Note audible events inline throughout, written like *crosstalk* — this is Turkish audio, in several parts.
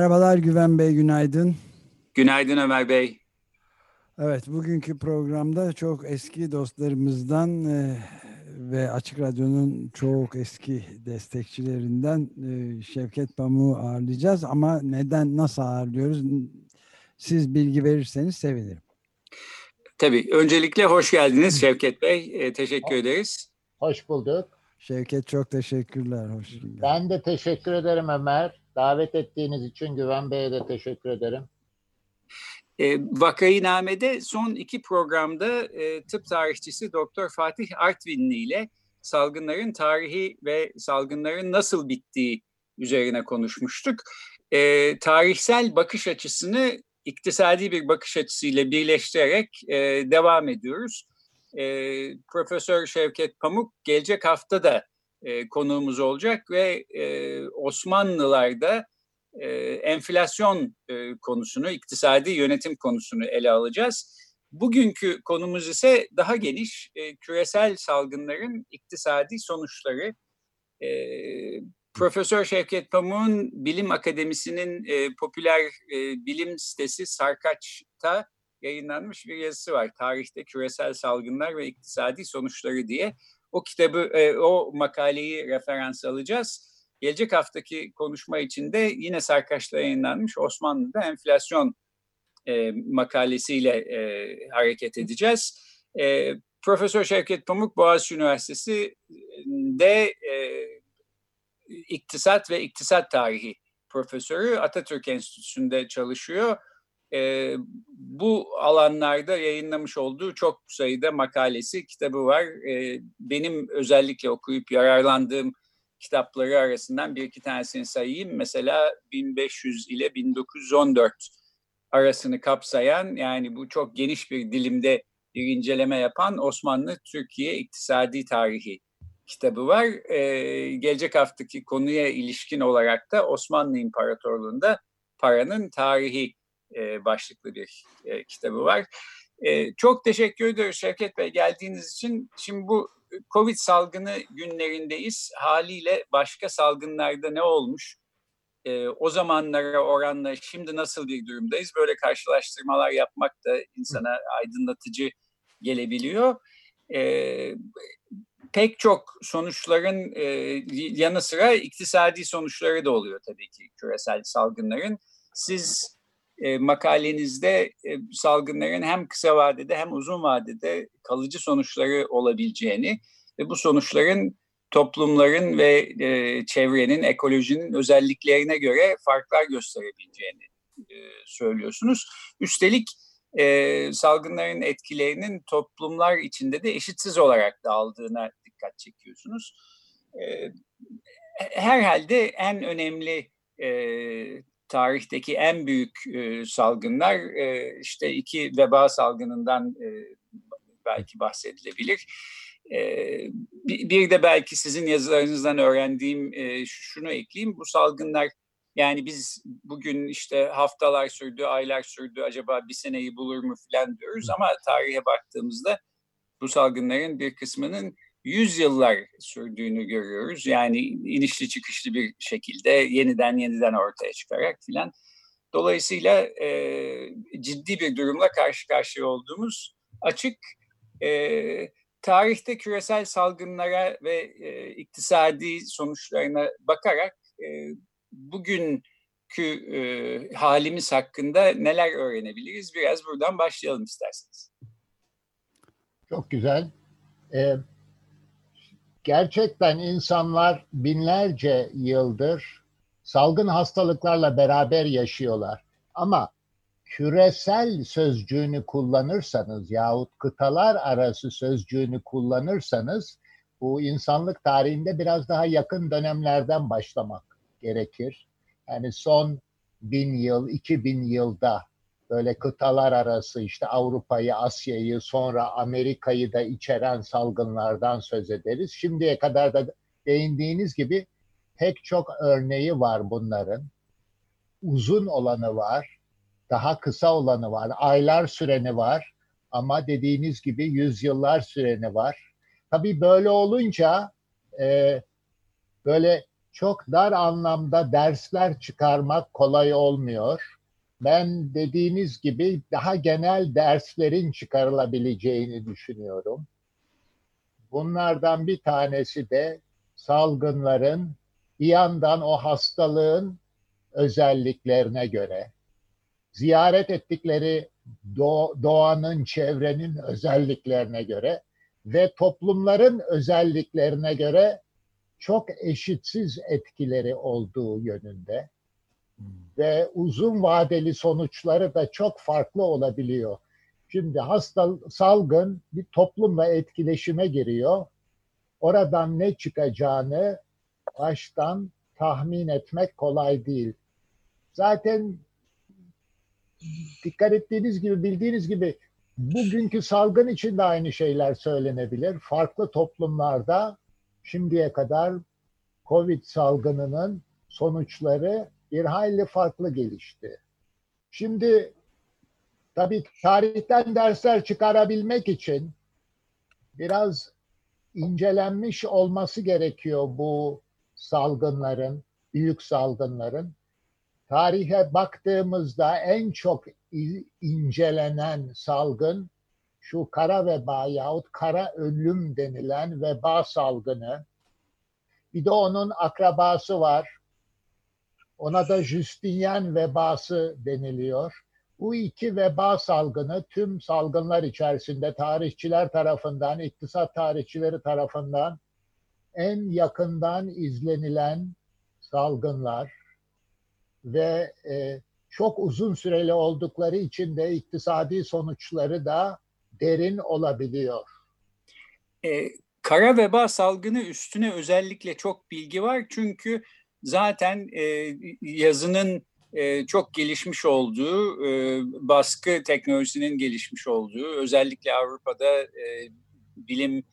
Merhabalar Güven Bey, günaydın. Günaydın Ömer Bey. Evet, bugünkü programda çok eski dostlarımızdan e, ve Açık Radyo'nun çok eski destekçilerinden e, Şevket Pamuk'u ağırlayacağız. Ama neden, nasıl ağırlıyoruz? Siz bilgi verirseniz sevinirim. Tabii. Öncelikle hoş geldiniz Şevket Bey. E, teşekkür ederiz. Hoş bulduk. Şevket çok teşekkürler. Hoş geldin. Ben de teşekkür ederim Ömer. Davet ettiğiniz için Güven Bey'e de teşekkür ederim. E, Vakayiname'de son iki programda e, tıp tarihçisi Doktor Fatih Artvinli ile salgınların tarihi ve salgınların nasıl bittiği üzerine konuşmuştuk. E, tarihsel bakış açısını iktisadi bir bakış açısıyla birleştirerek e, devam ediyoruz. E, Profesör Şevket Pamuk gelecek hafta da e, konuğumuz olacak ve e, Osmanlılar'da e, enflasyon e, konusunu, iktisadi yönetim konusunu ele alacağız. Bugünkü konumuz ise daha geniş, e, küresel salgınların iktisadi sonuçları. E, Profesör Şevket Pamuk'un Bilim Akademisi'nin e, popüler e, bilim sitesi Sarkaç'ta yayınlanmış bir yazısı var. Tarihte küresel salgınlar ve iktisadi sonuçları diye. O kitabı, e, o makaleyi referans alacağız. Gelecek haftaki konuşma için de yine Sarkaç'ta yayınlanmış Osmanlı'da enflasyon e, makalesiyle e, hareket edeceğiz. E, Profesör Şevket Pamuk Boğaziçi Üniversitesi'nde e, iktisat ve iktisat tarihi profesörü Atatürk Enstitüsü'nde çalışıyor. E, bu alanlarda yayınlamış olduğu çok sayıda makalesi, kitabı var. E, benim özellikle okuyup yararlandığım kitapları arasından bir iki tanesini sayayım. Mesela 1500 ile 1914 arasını kapsayan yani bu çok geniş bir dilimde bir inceleme yapan Osmanlı Türkiye İktisadi Tarihi kitabı var. Ee, gelecek haftaki konuya ilişkin olarak da Osmanlı İmparatorluğu'nda paranın tarihi e, başlıklı bir e, kitabı var. E, çok teşekkür ediyoruz Şevket Bey geldiğiniz için. Şimdi bu Covid salgını günlerindeyiz. Haliyle başka salgınlarda ne olmuş? E, o zamanlara oranla şimdi nasıl bir durumdayız? Böyle karşılaştırmalar yapmak da insana aydınlatıcı gelebiliyor. E, pek çok sonuçların e, yanı sıra iktisadi sonuçları da oluyor tabii ki küresel salgınların. Siz e, makalenizde e, salgınların hem kısa vadede hem uzun vadede kalıcı sonuçları olabileceğini ve bu sonuçların toplumların ve e, çevrenin, ekolojinin özelliklerine göre farklar gösterebileceğini e, söylüyorsunuz. Üstelik e, salgınların etkilerinin toplumlar içinde de eşitsiz olarak dağıldığına dikkat çekiyorsunuz. E, herhalde en önemli e, tarihteki en büyük e, salgınlar e, işte iki veba salgınından e, belki bahsedilebilir. E, bir de belki sizin yazılarınızdan öğrendiğim e, şunu ekleyeyim. Bu salgınlar yani biz bugün işte haftalar sürdü, aylar sürdü, acaba bir seneyi bulur mu filan diyoruz ama tarihe baktığımızda bu salgınların bir kısmının yüzyıllar sürdüğünü görüyoruz. Yani inişli çıkışlı bir şekilde yeniden yeniden ortaya çıkarak filan. Dolayısıyla e, ciddi bir durumla karşı karşıya olduğumuz açık. E, tarihte küresel salgınlara ve e, iktisadi sonuçlarına bakarak e, bugünkü e, halimiz hakkında neler öğrenebiliriz? Biraz buradan başlayalım isterseniz. Çok güzel. Ee, gerçekten insanlar binlerce yıldır salgın hastalıklarla beraber yaşıyorlar. Ama küresel sözcüğünü kullanırsanız yahut kıtalar arası sözcüğünü kullanırsanız bu insanlık tarihinde biraz daha yakın dönemlerden başlamak gerekir. Yani son bin yıl, iki bin yılda böyle kıtalar arası işte Avrupa'yı, Asya'yı sonra Amerika'yı da içeren salgınlardan söz ederiz. Şimdiye kadar da değindiğiniz gibi pek çok örneği var bunların. Uzun olanı var, daha kısa olanı var, aylar süreni var ama dediğiniz gibi yüzyıllar süreni var. Tabii böyle olunca e, böyle çok dar anlamda dersler çıkarmak kolay olmuyor. Ben dediğiniz gibi daha genel derslerin çıkarılabileceğini düşünüyorum. Bunlardan bir tanesi de salgınların bir yandan o hastalığın özelliklerine göre, ziyaret ettikleri doğanın, çevrenin özelliklerine göre ve toplumların özelliklerine göre çok eşitsiz etkileri olduğu yönünde. Ve uzun vadeli sonuçları da çok farklı olabiliyor. Şimdi hasta salgın bir toplumla etkileşime giriyor. Oradan ne çıkacağını baştan tahmin etmek kolay değil. Zaten dikkat ettiğiniz gibi bildiğiniz gibi bugünkü salgın için de aynı şeyler söylenebilir. Farklı toplumlarda şimdiye kadar Covid salgınının sonuçları bir hayli farklı gelişti. Şimdi tabii tarihten dersler çıkarabilmek için biraz incelenmiş olması gerekiyor bu salgınların, büyük salgınların. Tarihe baktığımızda en çok incelenen salgın şu kara veba yahut kara ölüm denilen veba salgını. Bir de onun akrabası var. Ona da Justinian vebası deniliyor. Bu iki veba salgını tüm salgınlar içerisinde tarihçiler tarafından, iktisat tarihçileri tarafından en yakından izlenilen salgınlar ve e, çok uzun süreli oldukları için de iktisadi sonuçları da derin olabiliyor. E, kara veba salgını üstüne özellikle çok bilgi var çünkü zaten e, yazının e, çok gelişmiş olduğu, e, baskı teknolojisinin gelişmiş olduğu, özellikle Avrupa'da e, bilim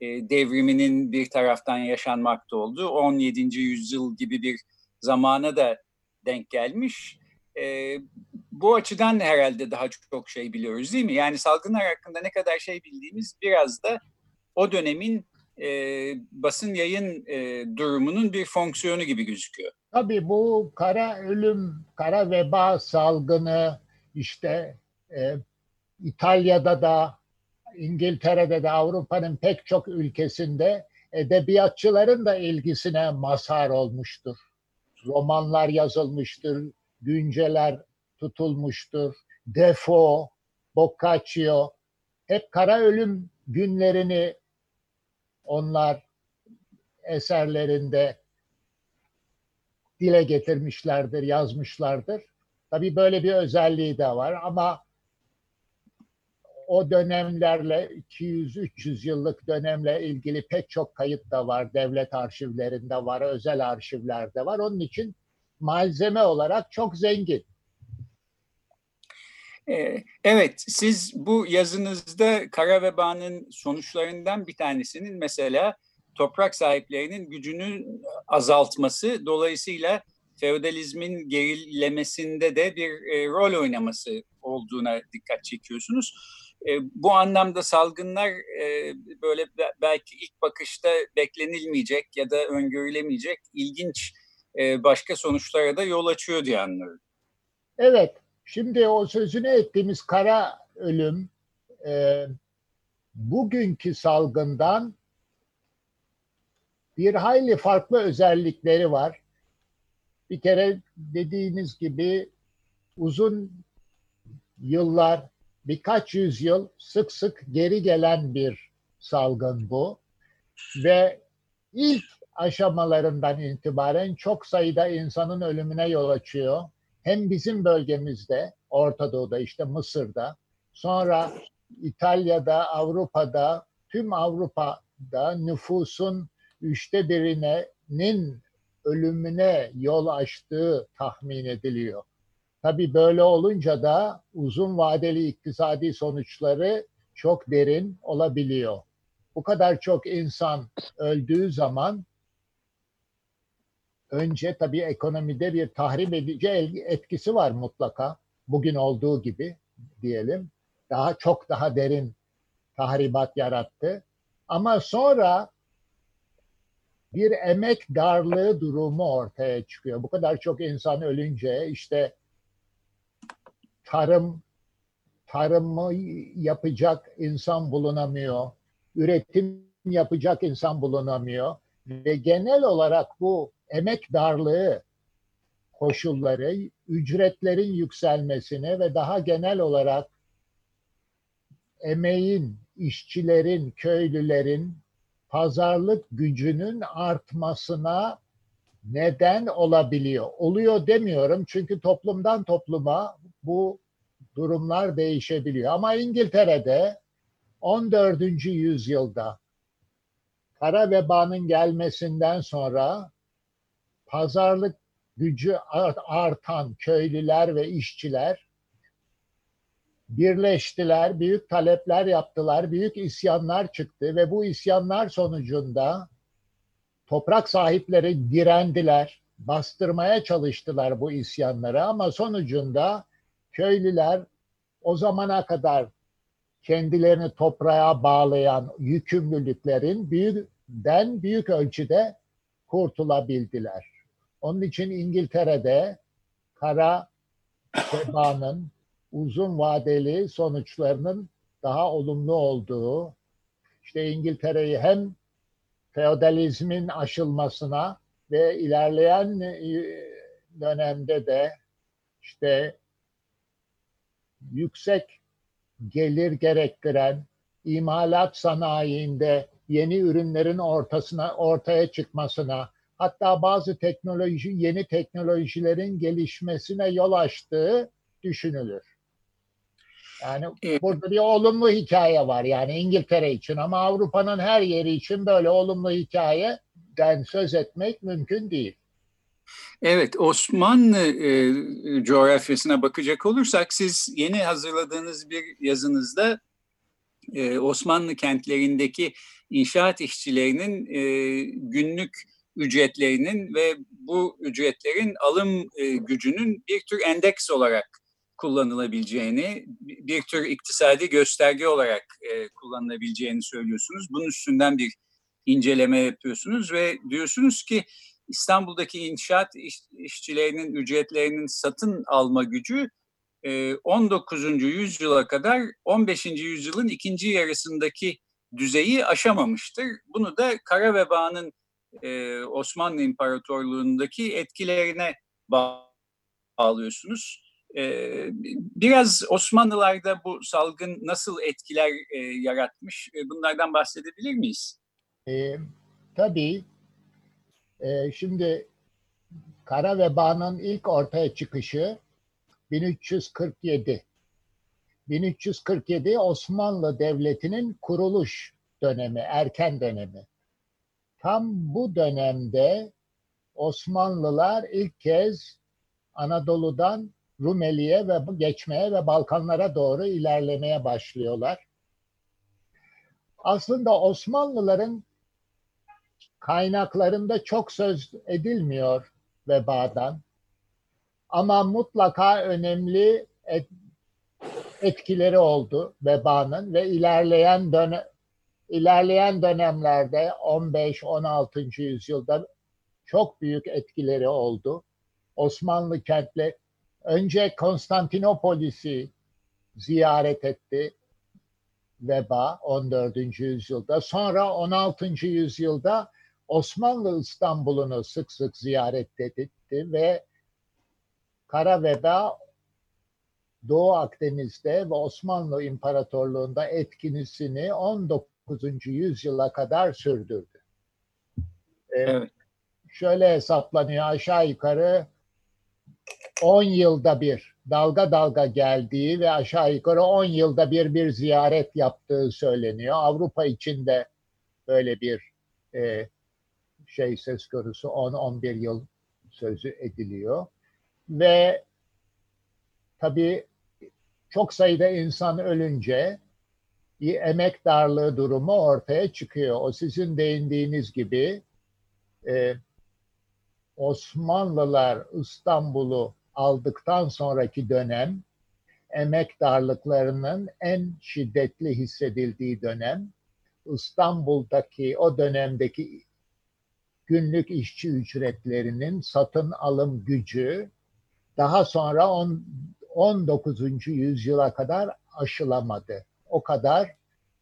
e, devriminin bir taraftan yaşanmakta olduğu 17. yüzyıl gibi bir zamana da denk gelmiş. E, bu açıdan herhalde daha çok şey biliyoruz değil mi? Yani salgınlar hakkında ne kadar şey bildiğimiz biraz da o dönemin e, basın yayın e, durumunun bir fonksiyonu gibi gözüküyor. Tabii bu kara ölüm, kara veba salgını işte e, İtalya'da da İngiltere'de de Avrupa'nın pek çok ülkesinde edebiyatçıların da ilgisine mazhar olmuştur. Romanlar yazılmıştır, günceler tutulmuştur. Defo, Boccaccio hep kara ölüm günlerini onlar eserlerinde dile getirmişlerdir, yazmışlardır. Tabii böyle bir özelliği de var ama o dönemlerle 200-300 yıllık dönemle ilgili pek çok kayıt da var. Devlet arşivlerinde var, özel arşivlerde var. Onun için malzeme olarak çok zengin. Evet, siz bu yazınızda kara vebanın sonuçlarından bir tanesinin mesela toprak sahiplerinin gücünü azaltması, dolayısıyla feodalizmin gerilemesinde de bir rol oynaması olduğuna dikkat çekiyorsunuz. Bu anlamda salgınlar böyle belki ilk bakışta beklenilmeyecek ya da öngörülemeyecek ilginç başka sonuçlara da yol açıyor diye anlıyorum. Evet, şimdi o sözünü ettiğimiz kara ölüm e, bugünkü salgından bir hayli farklı özellikleri var. Bir kere dediğiniz gibi uzun yıllar, birkaç yüzyıl sık sık geri gelen bir salgın bu. Ve ilk aşamalarından itibaren çok sayıda insanın ölümüne yol açıyor. Hem bizim bölgemizde, Orta Doğu'da işte Mısır'da, sonra İtalya'da, Avrupa'da, tüm Avrupa'da nüfusun üçte birinin ölümüne yol açtığı tahmin ediliyor. Tabii böyle olunca da uzun vadeli iktisadi sonuçları çok derin olabiliyor. Bu kadar çok insan öldüğü zaman önce tabii ekonomide bir tahrip edici etkisi var mutlaka. Bugün olduğu gibi diyelim. Daha çok daha derin tahribat yarattı. Ama sonra bir emek darlığı durumu ortaya çıkıyor. Bu kadar çok insan ölünce işte tarım tarımı yapacak insan bulunamıyor. Üretim yapacak insan bulunamıyor. Ve genel olarak bu emek darlığı koşulları ücretlerin yükselmesine ve daha genel olarak emeğin, işçilerin, köylülerin pazarlık gücünün artmasına neden olabiliyor. Oluyor demiyorum çünkü toplumdan topluma bu durumlar değişebiliyor. Ama İngiltere'de 14. yüzyılda kara vebanın gelmesinden sonra pazarlık gücü artan köylüler ve işçiler birleştiler, büyük talepler yaptılar, büyük isyanlar çıktı ve bu isyanlar sonucunda toprak sahipleri direndiler, bastırmaya çalıştılar bu isyanları ama sonucunda köylüler o zamana kadar kendilerini toprağa bağlayan yükümlülüklerin büyükden büyük ölçüde kurtulabildiler. Onun için İngiltere'de kara vebanın uzun vadeli sonuçlarının daha olumlu olduğu, işte İngiltere'yi hem feodalizmin aşılmasına ve ilerleyen e, dönemde de işte yüksek gelir gerektiren imalat sanayiinde yeni ürünlerin ortasına ortaya çıkmasına hatta bazı teknoloji yeni teknolojilerin gelişmesine yol açtığı düşünülür. Yani burada bir olumlu hikaye var yani İngiltere için ama Avrupa'nın her yeri için böyle olumlu hikayeden söz etmek mümkün değil. Evet, Osmanlı e, coğrafyasına bakacak olursak siz yeni hazırladığınız bir yazınızda e, Osmanlı kentlerindeki inşaat işçilerinin e, günlük ücretlerinin ve bu ücretlerin alım e, gücünün bir tür endeks olarak kullanılabileceğini, bir tür iktisadi gösterge olarak e, kullanılabileceğini söylüyorsunuz. Bunun üstünden bir inceleme yapıyorsunuz ve diyorsunuz ki İstanbul'daki inşaat iş, işçilerinin ücretlerinin satın alma gücü 19. E, yüzyıla kadar 15. yüzyılın ikinci yarısındaki düzeyi aşamamıştır. Bunu da kara vebanın e, Osmanlı İmparatorluğu'ndaki etkilerine bağlıyorsunuz. E, biraz Osmanlılar'da bu salgın nasıl etkiler e, yaratmış? E, bunlardan bahsedebilir miyiz? E, tabii. E, şimdi kara vebanın ilk ortaya çıkışı 1347. 1347 Osmanlı Devleti'nin kuruluş dönemi, erken dönemi. Tam bu dönemde Osmanlılar ilk kez Anadolu'dan Rumeli'ye ve geçmeye ve Balkanlara doğru ilerlemeye başlıyorlar. Aslında Osmanlıların kaynaklarında çok söz edilmiyor vebadan. Ama mutlaka önemli etkileri oldu vebanın ve ilerleyen dönem ilerleyen dönemlerde 15-16. yüzyılda çok büyük etkileri oldu. Osmanlı kentli önce Konstantinopolis'i ziyaret etti veba 14. yüzyılda. Sonra 16. yüzyılda Osmanlı İstanbul'unu sık sık ziyaret etti ve kara veba Doğu Akdeniz'de ve Osmanlı İmparatorluğu'nda etkinisini 19 yüzyıla kadar sürdürdü. Ee, evet. Şöyle hesaplanıyor aşağı yukarı 10 yılda bir dalga dalga geldiği ve aşağı yukarı 10 yılda bir bir ziyaret yaptığı söyleniyor. Avrupa için de böyle bir e, şey söz konusu 10-11 yıl sözü ediliyor. Ve tabii çok sayıda insan ölünce emek darlığı durumu ortaya çıkıyor. O sizin değindiğiniz gibi e, Osmanlılar İstanbul'u aldıktan sonraki dönem emek darlıklarının en şiddetli hissedildiği dönem. İstanbul'daki o dönemdeki günlük işçi ücretlerinin satın alım gücü daha sonra on, 19. yüzyıla kadar aşılamadı. O kadar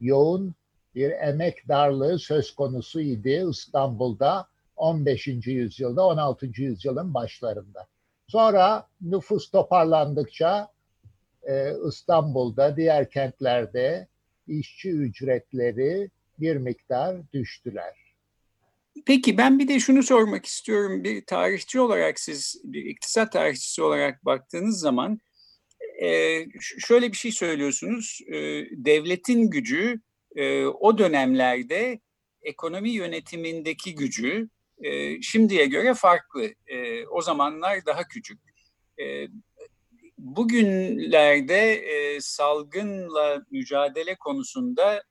yoğun bir emek darlığı söz konusuydu İstanbul'da 15. yüzyılda 16. yüzyılın başlarında. Sonra nüfus toparlandıkça e, İstanbul'da diğer kentlerde işçi ücretleri bir miktar düştüler. Peki ben bir de şunu sormak istiyorum. Bir tarihçi olarak siz bir iktisat tarihçisi olarak baktığınız zaman e, şöyle bir şey söylüyorsunuz. E, devletin gücü e, o dönemlerde ekonomi yönetimindeki gücü e, şimdiye göre farklı. E, o zamanlar daha küçük. E, bugünlerde e, salgınla mücadele konusunda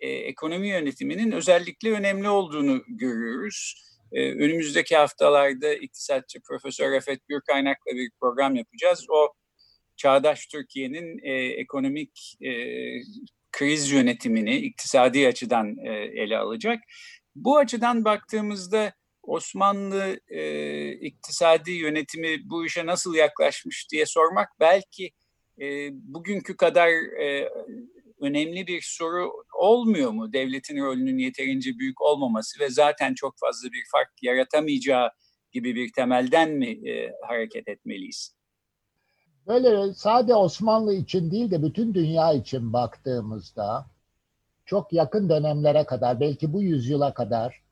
e, ekonomi yönetiminin özellikle önemli olduğunu görüyoruz. E, önümüzdeki haftalarda iktisatçı Profesör Refet Gürkaynak'la bir program yapacağız. O çağdaş Türkiye'nin e, ekonomik e, kriz yönetimini iktisadi açıdan e, ele alacak. Bu açıdan baktığımızda Osmanlı e, iktisadi yönetimi bu işe nasıl yaklaşmış diye sormak belki e, bugünkü kadar e, önemli bir soru olmuyor mu? Devletin rolünün yeterince büyük olmaması ve zaten çok fazla bir fark yaratamayacağı gibi bir temelden mi e, hareket etmeliyiz? Böyle sade Osmanlı için değil de bütün dünya için baktığımızda çok yakın dönemlere kadar belki bu yüzyıla kadar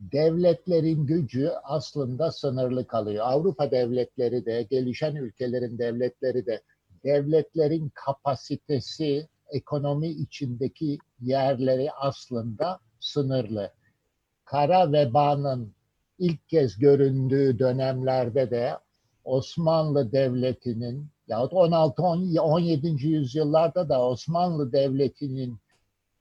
devletlerin gücü aslında sınırlı kalıyor. Avrupa devletleri de, gelişen ülkelerin devletleri de devletlerin kapasitesi ekonomi içindeki yerleri aslında sınırlı. Kara vebanın ilk kez göründüğü dönemlerde de Osmanlı Devleti'nin yahut 16-17. yüzyıllarda da Osmanlı Devleti'nin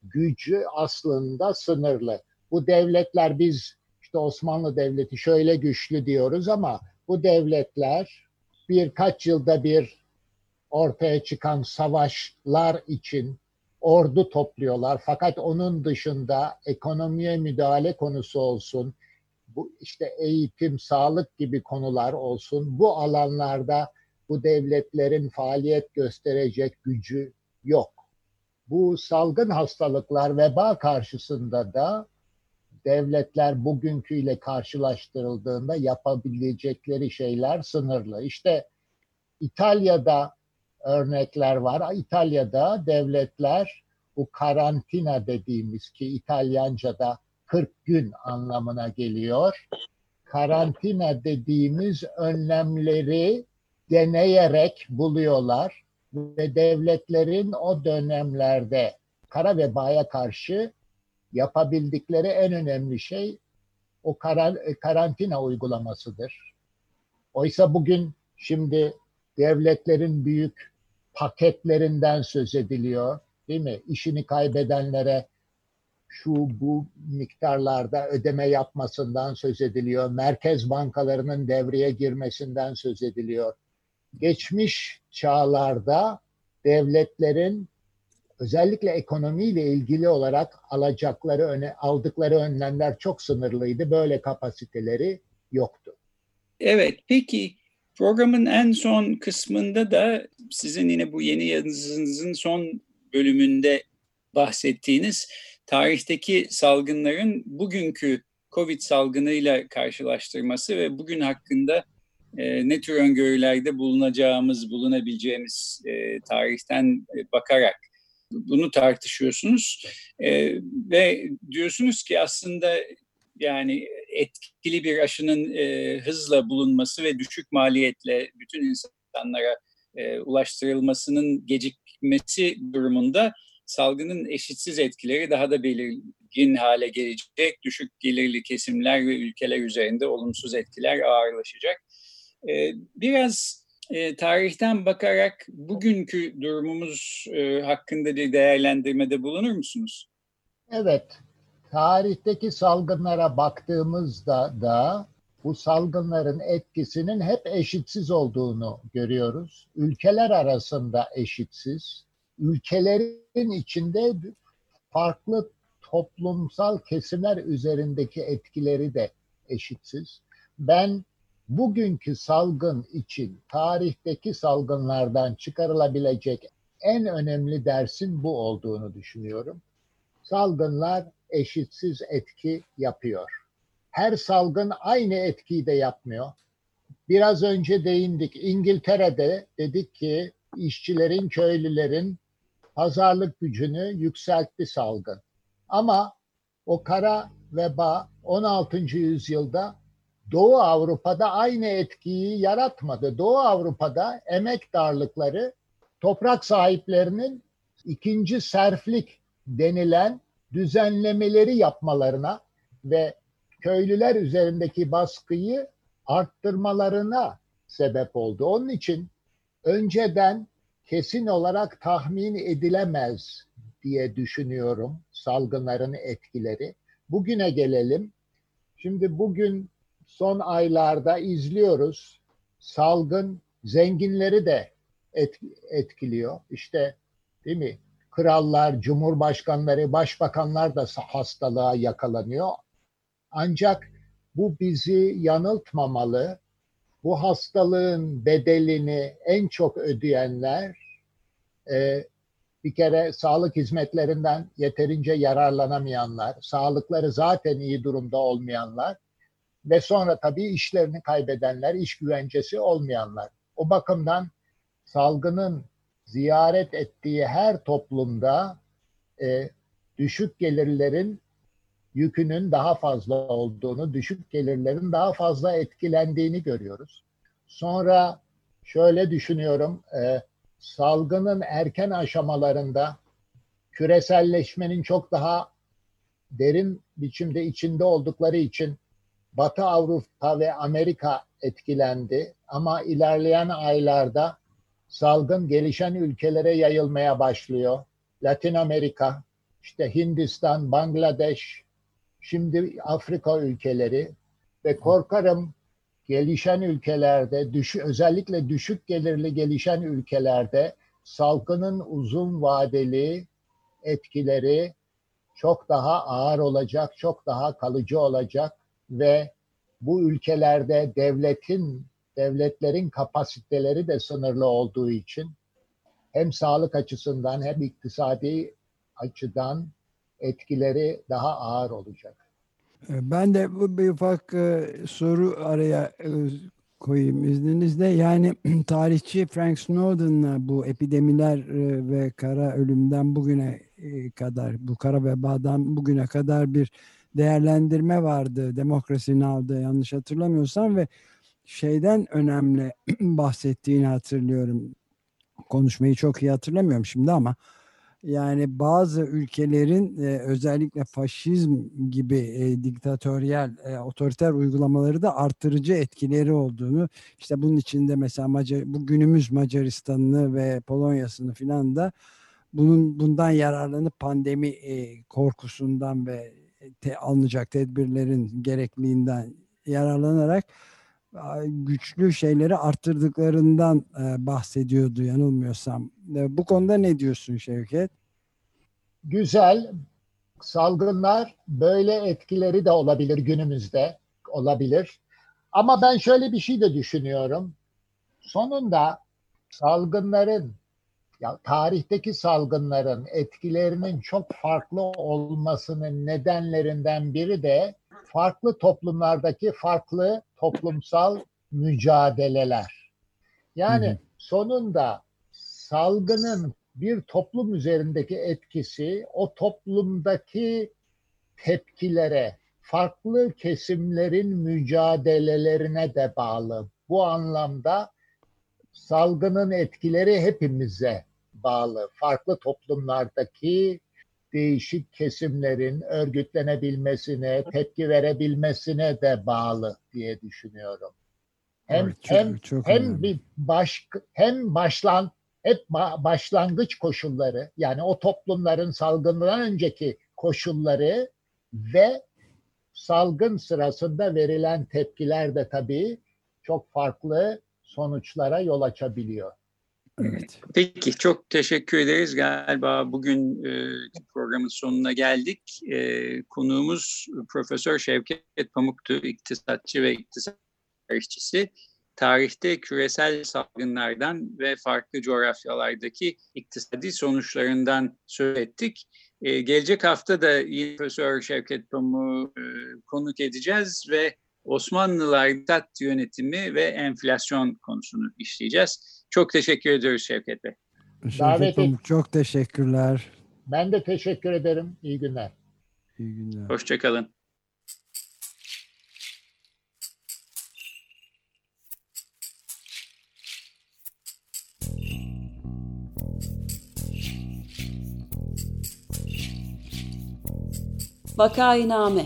gücü aslında sınırlı. Bu devletler biz işte Osmanlı Devleti şöyle güçlü diyoruz ama bu devletler birkaç yılda bir ortaya çıkan savaşlar için ordu topluyorlar. Fakat onun dışında ekonomiye müdahale konusu olsun, bu işte eğitim, sağlık gibi konular olsun. Bu alanlarda bu devletlerin faaliyet gösterecek gücü yok. Bu salgın hastalıklar, veba karşısında da devletler bugünküyle karşılaştırıldığında yapabilecekleri şeyler sınırlı. İşte İtalya'da örnekler var. İtalya'da devletler bu karantina dediğimiz ki İtalyanca'da 40 gün anlamına geliyor. Karantina dediğimiz önlemleri deneyerek buluyorlar ve devletlerin o dönemlerde kara vebaya karşı yapabildikleri en önemli şey o karantina uygulamasıdır. Oysa bugün şimdi devletlerin büyük paketlerinden söz ediliyor. Değil mi? İşini kaybedenlere şu bu miktarlarda ödeme yapmasından söz ediliyor. Merkez bankalarının devreye girmesinden söz ediliyor. Geçmiş çağlarda devletlerin özellikle ekonomiyle ilgili olarak alacakları öne aldıkları önlemler çok sınırlıydı. Böyle kapasiteleri yoktu. Evet, peki Programın en son kısmında da sizin yine bu yeni yazınızın son bölümünde bahsettiğiniz tarihteki salgınların bugünkü Covid salgınıyla karşılaştırması ve bugün hakkında e, ne tür öngörülerde bulunacağımız, bulunabileceğimiz e, tarihten e, bakarak bunu tartışıyorsunuz. E, ve diyorsunuz ki aslında yani etkili bir aşının e, hızla bulunması ve düşük maliyetle bütün insanlara e, ulaştırılmasının gecikmesi durumunda salgının eşitsiz etkileri daha da belirgin hale gelecek. Düşük gelirli kesimler ve ülkeler üzerinde olumsuz etkiler ağırlaşacak. E, biraz e, tarihten bakarak bugünkü durumumuz e, hakkında bir değerlendirmede bulunur musunuz? Evet, tarihteki salgınlara baktığımızda da bu salgınların etkisinin hep eşitsiz olduğunu görüyoruz. Ülkeler arasında eşitsiz, ülkelerin içinde farklı toplumsal kesimler üzerindeki etkileri de eşitsiz. Ben bugünkü salgın için tarihteki salgınlardan çıkarılabilecek en önemli dersin bu olduğunu düşünüyorum. Salgınlar eşitsiz etki yapıyor. Her salgın aynı etkiyi de yapmıyor. Biraz önce değindik. İngiltere'de dedik ki işçilerin, köylülerin pazarlık gücünü yükseltti salgın. Ama o kara veba 16. yüzyılda Doğu Avrupa'da aynı etkiyi yaratmadı. Doğu Avrupa'da emek darlıkları toprak sahiplerinin ikinci serflik denilen düzenlemeleri yapmalarına ve köylüler üzerindeki baskıyı arttırmalarına sebep oldu. Onun için önceden kesin olarak tahmin edilemez diye düşünüyorum salgınların etkileri. Bugüne gelelim. Şimdi bugün son aylarda izliyoruz. Salgın zenginleri de etkiliyor. İşte değil mi? Krallar, cumhurbaşkanları, başbakanlar da hastalığa yakalanıyor. Ancak bu bizi yanıltmamalı. Bu hastalığın bedelini en çok ödeyenler e, bir kere sağlık hizmetlerinden yeterince yararlanamayanlar, sağlıkları zaten iyi durumda olmayanlar ve sonra tabii işlerini kaybedenler, iş güvencesi olmayanlar. O bakımdan salgının ziyaret ettiği her toplumda e, düşük gelirlerin yükünün daha fazla olduğunu, düşük gelirlerin daha fazla etkilendiğini görüyoruz. Sonra şöyle düşünüyorum, e, salgının erken aşamalarında küreselleşmenin çok daha derin biçimde içinde oldukları için Batı Avrupa ve Amerika etkilendi ama ilerleyen aylarda salgın gelişen ülkelere yayılmaya başlıyor. Latin Amerika, işte Hindistan, Bangladeş, şimdi Afrika ülkeleri ve korkarım gelişen ülkelerde, düşü, özellikle düşük gelirli gelişen ülkelerde salgının uzun vadeli etkileri çok daha ağır olacak, çok daha kalıcı olacak ve bu ülkelerde devletin devletlerin kapasiteleri de sınırlı olduğu için hem sağlık açısından hem iktisadi açıdan etkileri daha ağır olacak. Ben de bu bir ufak e, soru araya e, koyayım izninizle. Yani *clears throat* tarihçi Frank Snowden'la bu epidemiler e, ve kara ölümden bugüne e, kadar, bu kara vebadan bugüne kadar bir değerlendirme vardı. Demokrasinin aldığı yanlış hatırlamıyorsam ve şeyden önemli *clears throat* bahsettiğini hatırlıyorum. Konuşmayı çok iyi hatırlamıyorum şimdi ama yani bazı ülkelerin e, özellikle faşizm gibi e, diktatöryel e, otoriter uygulamaları da artırıcı etkileri olduğunu işte bunun içinde mesela Macar, bu günümüz Macaristan'ını ve Polonya'sını filan da bunun bundan yararlanıp pandemi e, korkusundan ve te, alınacak tedbirlerin gerekliliğinden yararlanarak güçlü şeyleri arttırdıklarından e, bahsediyordu yanılmıyorsam. E, bu konuda ne diyorsun Şevket? Güzel. Salgınlar böyle etkileri de olabilir günümüzde olabilir. Ama ben şöyle bir şey de düşünüyorum. Sonunda salgınların ya tarihteki salgınların etkilerinin çok farklı olmasının nedenlerinden biri de farklı toplumlardaki farklı toplumsal mücadeleler. Yani hı hı. sonunda salgının bir toplum üzerindeki etkisi o toplumdaki tepkilere, farklı kesimlerin mücadelelerine de bağlı. Bu anlamda salgının etkileri hepimize bağlı. Farklı toplumlardaki değişik kesimlerin örgütlenebilmesine, tepki verebilmesine de bağlı diye düşünüyorum. Hem Evet, çok- hem çok hem önemli. bir baş hem başlan hep ba- başlangıç koşulları yani o toplumların salgından önceki koşulları ve salgın sırasında verilen tepkiler de tabii çok farklı sonuçlara yol açabiliyor. Evet. Peki çok teşekkür ederiz. Galiba bugün e, programın sonuna geldik. E, konuğumuz Profesör Şevket Pamuk'tu. İktisatçı ve iktisat tarihçisi. Tarihte küresel salgınlardan ve farklı coğrafyalardaki iktisadi sonuçlarından söz ettik. E, gelecek hafta da yine Profesör Şevket Pamuk'u e, konuk edeceğiz ve Osmanlılar iktisat yönetimi ve enflasyon konusunu işleyeceğiz. Çok teşekkür ediyoruz Şevket Bey. Davet Şevket çok teşekkürler. Ben de teşekkür ederim. İyi günler. İyi günler. Hoşçakalın. Vakainame